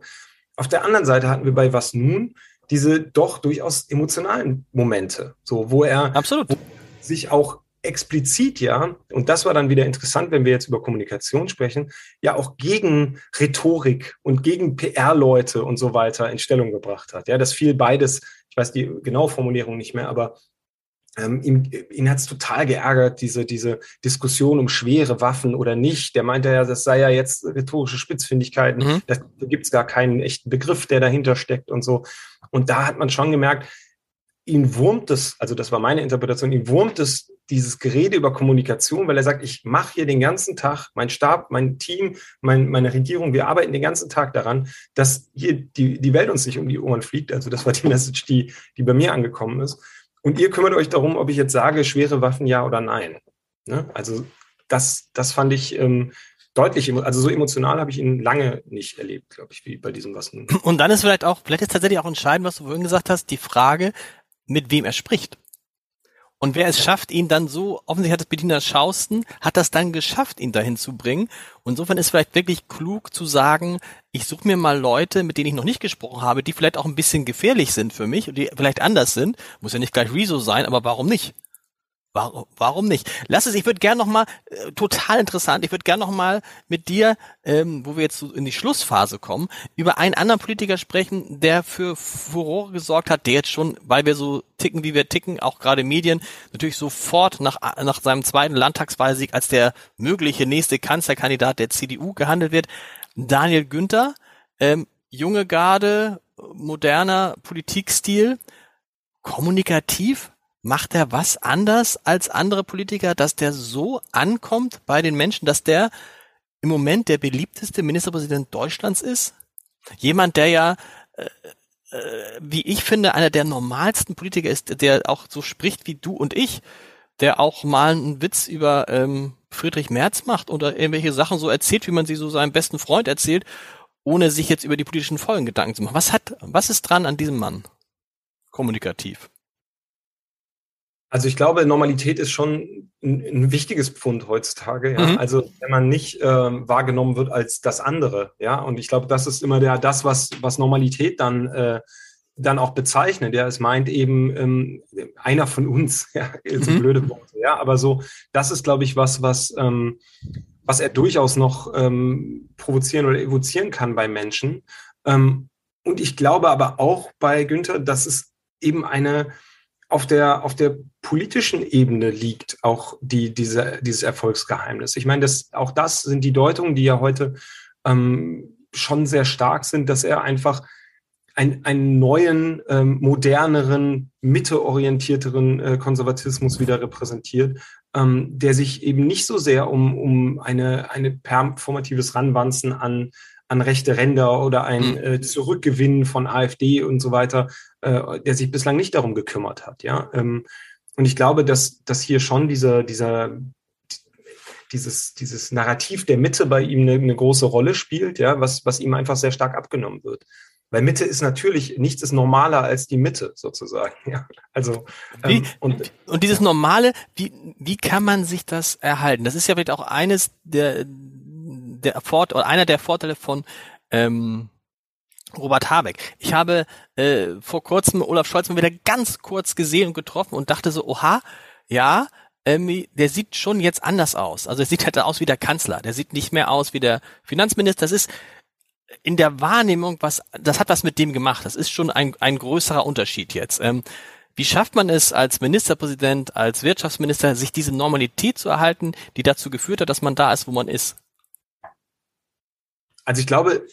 Auf der anderen Seite hatten wir bei Was nun diese doch durchaus emotionalen Momente, so wo er Absolut. Wo sich auch explizit ja, und das war dann wieder interessant, wenn wir jetzt über Kommunikation sprechen, ja auch gegen Rhetorik und gegen PR-Leute und so weiter in Stellung gebracht hat. Ja, das fiel beides, ich weiß die genaue Formulierung nicht mehr, aber ähm, ihn, ihn hat es total geärgert, diese, diese Diskussion um schwere Waffen oder nicht. Der meinte ja, das sei ja jetzt rhetorische Spitzfindigkeiten. Mhm. Da gibt es gar keinen echten Begriff, der dahinter steckt und so. Und da hat man schon gemerkt, ihn wurmt es, also das war meine Interpretation, ihn wurmt es dieses Gerede über Kommunikation, weil er sagt, ich mache hier den ganzen Tag, mein Stab, mein Team, mein, meine Regierung, wir arbeiten den ganzen Tag daran, dass hier die, die Welt uns nicht um die Ohren fliegt. Also das war die [LAUGHS] Message, die, die bei mir angekommen ist. Und ihr kümmert euch darum, ob ich jetzt sage, schwere Waffen ja oder nein. Ne? Also das, das fand ich ähm, deutlich, also so emotional habe ich ihn lange nicht erlebt, glaube ich, wie bei diesem was. Und dann ist vielleicht auch, vielleicht ist tatsächlich auch entscheidend, was du vorhin gesagt hast, die Frage, mit wem er spricht. Und wer es schafft, ihn dann so, offensichtlich hat es Bettina Schausten, hat das dann geschafft, ihn dahin zu bringen. Und insofern ist vielleicht wirklich klug zu sagen, ich suche mir mal Leute, mit denen ich noch nicht gesprochen habe, die vielleicht auch ein bisschen gefährlich sind für mich und die vielleicht anders sind. Muss ja nicht gleich Rezo sein, aber warum nicht? Warum, warum nicht? Lass es, ich würde gern noch mal, äh, total interessant, ich würde gern noch mal mit dir, ähm, wo wir jetzt in die Schlussphase kommen, über einen anderen Politiker sprechen, der für Furore gesorgt hat, der jetzt schon, weil wir so ticken, wie wir ticken, auch gerade Medien, natürlich sofort nach, nach seinem zweiten Landtagswahlsieg als der mögliche nächste Kanzlerkandidat der CDU gehandelt wird. Daniel Günther, ähm, junge Garde, moderner Politikstil, kommunikativ, macht er was anders als andere Politiker, dass der so ankommt bei den Menschen, dass der im Moment der beliebteste Ministerpräsident Deutschlands ist? Jemand, der ja, äh, äh, wie ich finde, einer der normalsten Politiker ist, der auch so spricht wie du und ich, der auch mal einen Witz über ähm, Friedrich Merz macht oder irgendwelche Sachen so erzählt, wie man sie so seinem besten Freund erzählt, ohne sich jetzt über die politischen Folgen Gedanken zu machen. Was hat, was ist dran an diesem Mann? Kommunikativ. Also ich glaube, Normalität ist schon ein, ein wichtiges Pfund heutzutage. Ja? Mhm. Also wenn man nicht ähm, wahrgenommen wird als das andere, ja. Und ich glaube, das ist immer der das, was was Normalität dann äh, dann auch bezeichnet. Ja, es meint eben ähm, einer von uns. [LAUGHS] Ja, so mhm. blöde Worte. Ja, aber so das ist, glaube ich, was was ähm, was er durchaus noch ähm, provozieren oder evozieren kann bei Menschen. Ähm, und ich glaube aber auch bei Günther, dass es eben eine auf der, auf der politischen Ebene liegt auch die, diese, dieses Erfolgsgeheimnis. Ich meine, das, auch das sind die Deutungen, die ja heute ähm, schon sehr stark sind, dass er einfach ein, einen neuen, ähm, moderneren, mitteorientierteren äh, Konservatismus wieder repräsentiert, ähm, der sich eben nicht so sehr um, um eine, eine performatives Ranwanzen an an rechte Ränder oder ein hm. äh, Zurückgewinnen von AfD und so weiter, äh, der sich bislang nicht darum gekümmert hat. Ja, ähm, und ich glaube, dass, dass hier schon dieser, dieser, dieses, dieses Narrativ der Mitte bei ihm eine, eine große Rolle spielt, ja, was, was ihm einfach sehr stark abgenommen wird. Weil Mitte ist natürlich, nichts ist normaler als die Mitte sozusagen. [LAUGHS] Ja, also ähm, und, und dieses Normale, wie, wie kann man sich das erhalten? Das ist ja vielleicht auch eines der, der Fort oder einer der Vorteile von ähm, Robert Habeck. Ich habe äh, vor kurzem Olaf Scholz mal wieder ganz kurz gesehen und getroffen und dachte so, oha, ja, ähm, der sieht schon jetzt anders aus. Also er sieht halt aus wie der Kanzler. Der sieht nicht mehr aus wie der Finanzminister. Das ist in der Wahrnehmung, was, das hat was mit dem gemacht. Das ist schon ein, ein größerer Unterschied jetzt. Ähm, wie schafft man es als Ministerpräsident, als Wirtschaftsminister, sich diese Normalität zu erhalten, die dazu geführt hat, dass man da ist, wo man ist? Also ich glaube,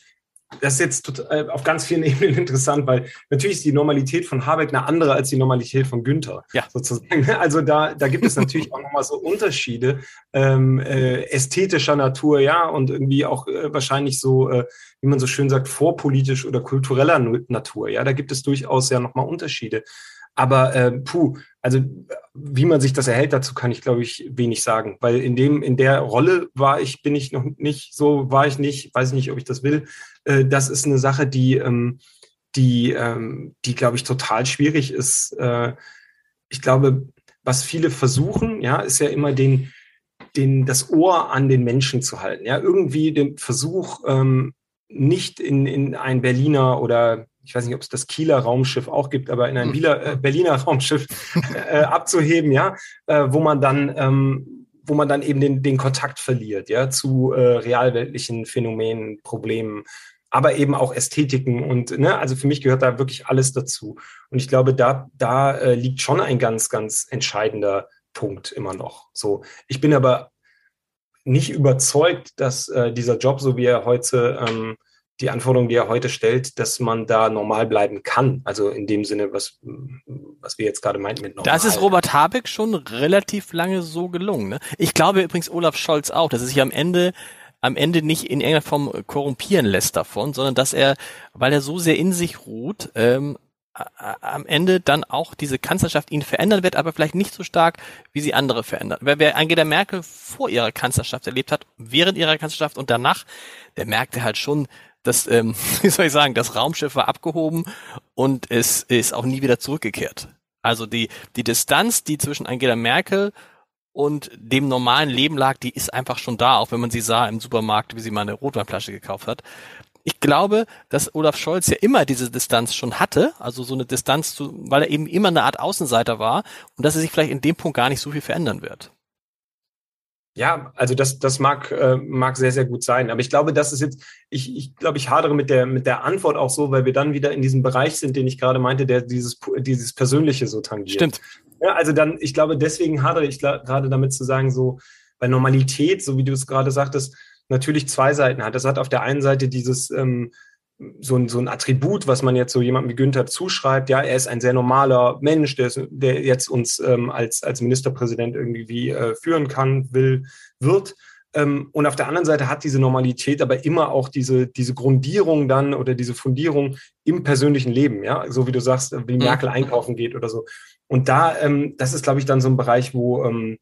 das ist jetzt total, äh, auf ganz vielen [LAUGHS] Ebenen interessant, weil natürlich ist die Normalität von Habeck eine andere als die Normalität von Günther. Ja. Sozusagen. [LAUGHS] Also da, da gibt es natürlich auch nochmal so Unterschiede ähm, äh, ästhetischer Natur, ja, und irgendwie auch äh, wahrscheinlich so, äh, wie man so schön sagt, vorpolitisch oder kultureller Natur. Ja, da gibt es durchaus ja nochmal Unterschiede. Aber äh, puh, also wie man sich das erhält, dazu kann ich, glaube ich, wenig sagen. Weil in dem, in der Rolle war ich, bin ich noch nicht, so war ich nicht, weiß ich nicht, ob ich das will. Äh, das ist eine Sache, die, ähm, die, ähm, die, glaube ich, total schwierig ist. Äh, ich glaube, was viele versuchen, ja, ist ja immer den, den, das Ohr an den Menschen zu halten. Ja, irgendwie den Versuch, ähm, nicht in, in ein Berliner oder ich weiß nicht, ob es das Kieler Raumschiff auch gibt, aber in ein hm. Berliner, äh, Berliner Raumschiff äh, abzuheben, ja, äh, wo man dann, ähm, wo man dann eben den, den Kontakt verliert, ja, zu äh, realweltlichen Phänomenen, Problemen, aber eben auch Ästhetiken und, ne, also für mich gehört da wirklich alles dazu. Und ich glaube, da, da äh, liegt schon ein ganz, ganz entscheidender Punkt immer noch. So, ich bin aber nicht überzeugt, dass äh, dieser Job, so wie er heute ähm, die Anforderung, die er heute stellt, dass man da normal bleiben kann. Also in dem Sinne, was, was wir jetzt gerade meinten mit normal. Das ist Robert Habeck schon relativ lange so gelungen. Ne? Ich glaube übrigens Olaf Scholz auch, dass er sich am Ende am Ende nicht in irgendeiner Form korrumpieren lässt davon, sondern dass er, weil er so sehr in sich ruht, ähm, am Ende dann auch diese Kanzlerschaft ihn verändern wird, aber vielleicht nicht so stark, wie sie andere verändern. Wer, wer Angela Merkel vor ihrer Kanzlerschaft erlebt hat, während ihrer Kanzlerschaft und danach, der merkte halt schon, das, ähm, [LAUGHS] wie soll ich sagen, das Raumschiff war abgehoben und es ist auch nie wieder zurückgekehrt. Also die, die Distanz, die zwischen Angela Merkel und dem normalen Leben lag, die ist einfach schon da, auch wenn man sie sah im Supermarkt, wie sie mal eine Rotweinflasche gekauft hat. ich glaube, dass Olaf Scholz ja immer diese Distanz schon hatte, also so eine Distanz zu, weil er eben immer eine Art Außenseiter war und dass er sich vielleicht in dem Punkt gar nicht so viel verändern wird. Ja, also das, das mag, äh, mag sehr, sehr gut sein. Aber ich glaube, das ist jetzt, ich, ich glaube, ich hadere mit der, mit der Antwort auch so, weil wir dann wieder in diesem Bereich sind, den ich gerade meinte, der dieses, dieses Persönliche so tangiert. Stimmt. Ja, also dann, ich glaube, deswegen hadere ich gerade damit zu sagen, so, bei Normalität, so wie du es gerade sagtest, natürlich zwei Seiten hat. Das hat auf der einen Seite dieses, ähm, so ein, so ein Attribut, was man jetzt so jemandem wie Günther zuschreibt. Ja, er ist ein sehr normaler Mensch, der, ist, der jetzt uns ähm, als, als Ministerpräsident irgendwie äh, führen kann, will, wird. Ähm, und auf der anderen Seite hat diese Normalität aber immer auch diese, diese Grundierung dann oder diese Fundierung im persönlichen Leben, ja, so wie du sagst, wie mhm. Merkel einkaufen geht oder so. Und da, ähm, das ist, glaube ich, dann so ein Bereich, wo, ähm,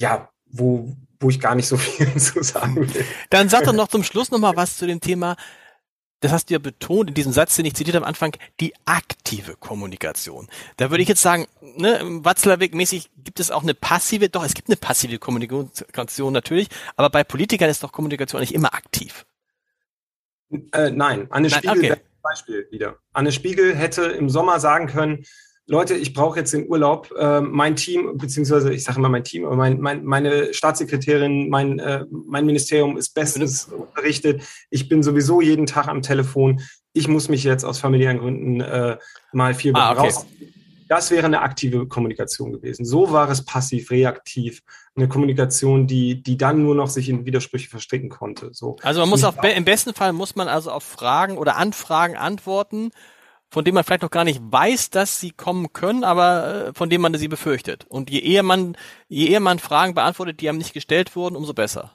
ja, wo, wo ich gar nicht so [LAUGHS] viel zu sagen will. Dann sag doch noch zum Schluss noch mal was zu dem Thema das hast du ja betont in diesem Satz, den ich zitiert am Anfang, die aktive Kommunikation. Da würde ich jetzt sagen, ne, Watzlawick-mäßig gibt es auch eine passive, doch, es gibt eine passive Kommunikation natürlich, aber bei Politikern ist doch Kommunikation nicht immer aktiv. Äh, nein, Anne nein, Spiegel, okay. Beispiel wieder. Anne Spiegel hätte im Sommer sagen können, Leute, ich brauche jetzt den Urlaub. Äh, mein Team, beziehungsweise ich sage immer mein Team, aber mein, mein, meine Staatssekretärin, mein, äh, mein Ministerium ist bestens unterrichtet. Ich bin sowieso jeden Tag am Telefon. Ich muss mich jetzt aus familiären Gründen äh, mal vier Wochen ah, okay. raus. Das wäre eine aktive Kommunikation gewesen. So war es passiv, reaktiv. Eine Kommunikation, die, die dann nur noch sich in Widersprüche verstricken konnte. So. Also man muss auf, im besten Fall muss man also auf Fragen oder Anfragen antworten, von dem man vielleicht noch gar nicht weiß, dass sie kommen können, aber äh, von dem man sie befürchtet. Und je eher man, je eher man Fragen beantwortet, die einem nicht gestellt wurden, umso besser.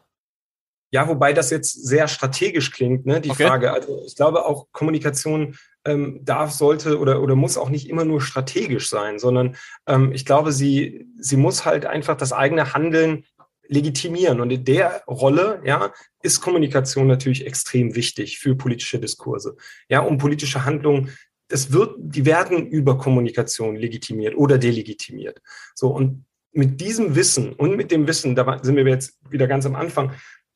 Ja, wobei das jetzt sehr strategisch klingt, ne, die okay. Frage. Also ich glaube auch Kommunikation ähm, darf, sollte oder, oder muss auch nicht immer nur strategisch sein, sondern ähm, ich glaube, sie, sie muss halt einfach das eigene Handeln legitimieren. Und in der Rolle, ja, ist Kommunikation natürlich extrem wichtig für politische Diskurse. Ja, um politische Handlungen das wird, die werden über Kommunikation legitimiert oder delegitimiert. So, und mit diesem Wissen und mit dem Wissen, da sind wir jetzt wieder ganz am Anfang,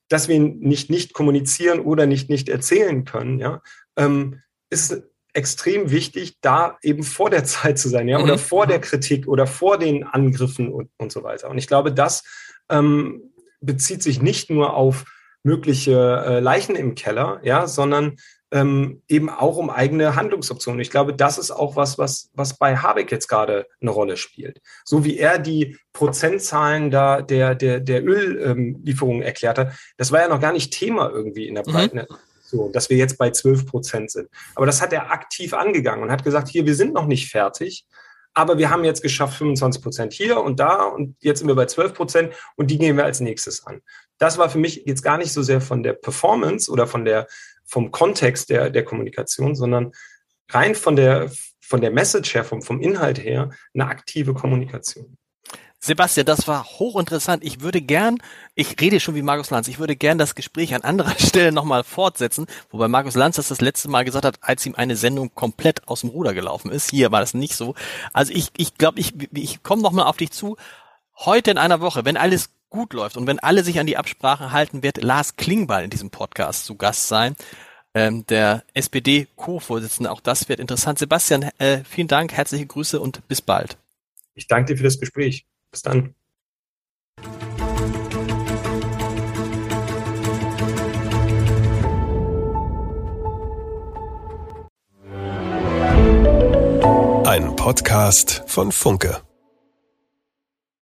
dass wir nicht nicht kommunizieren oder nicht nicht erzählen können, ja, ähm, ist extrem wichtig, da eben vor der Zeit zu sein, ja, oder mhm. vor der Kritik oder vor den Angriffen und, und so weiter. Und ich glaube, das ähm, bezieht sich nicht nur auf mögliche äh, Leichen im Keller, ja, sondern ähm, eben auch um eigene Handlungsoptionen. Ich glaube, das ist auch was, was, was bei Habeck jetzt gerade eine Rolle spielt. So wie er die Prozentzahlen da der, der, der Öllieferungen ähm, erklärt hat, das war ja noch gar nicht Thema irgendwie in der mhm. breiten so, dass wir jetzt bei 12 Prozent sind. Aber das hat er aktiv angegangen und hat gesagt, hier, wir sind noch nicht fertig, aber wir haben jetzt geschafft 25 Prozent hier und da und jetzt sind wir bei 12 Prozent und die gehen wir als nächstes an. Das war für mich jetzt gar nicht so sehr von der Performance oder von der vom Kontext der, der Kommunikation, sondern rein von der, von der Message her, vom, vom Inhalt her, eine aktive Kommunikation. Sebastian, das war hochinteressant. Ich würde gern, ich rede schon wie Markus Lanz, ich würde gern das Gespräch an anderer [LAUGHS] Stelle nochmal fortsetzen, wobei Markus Lanz das das letzte Mal gesagt hat, als ihm eine Sendung komplett aus dem Ruder gelaufen ist. Hier war das nicht so. Also ich, ich glaube, ich, ich komme nochmal auf dich zu. Heute in einer Woche, wenn alles gut läuft und wenn alle sich an die Absprachen halten, wird Lars Klingbeil in diesem Podcast zu Gast sein. Ähm, der SPD-Co-Vorsitzende. Auch das wird interessant. Sebastian, äh, vielen Dank, herzliche Grüße und bis bald. Ich danke dir für das Gespräch. Bis dann. Ein Podcast von Funke.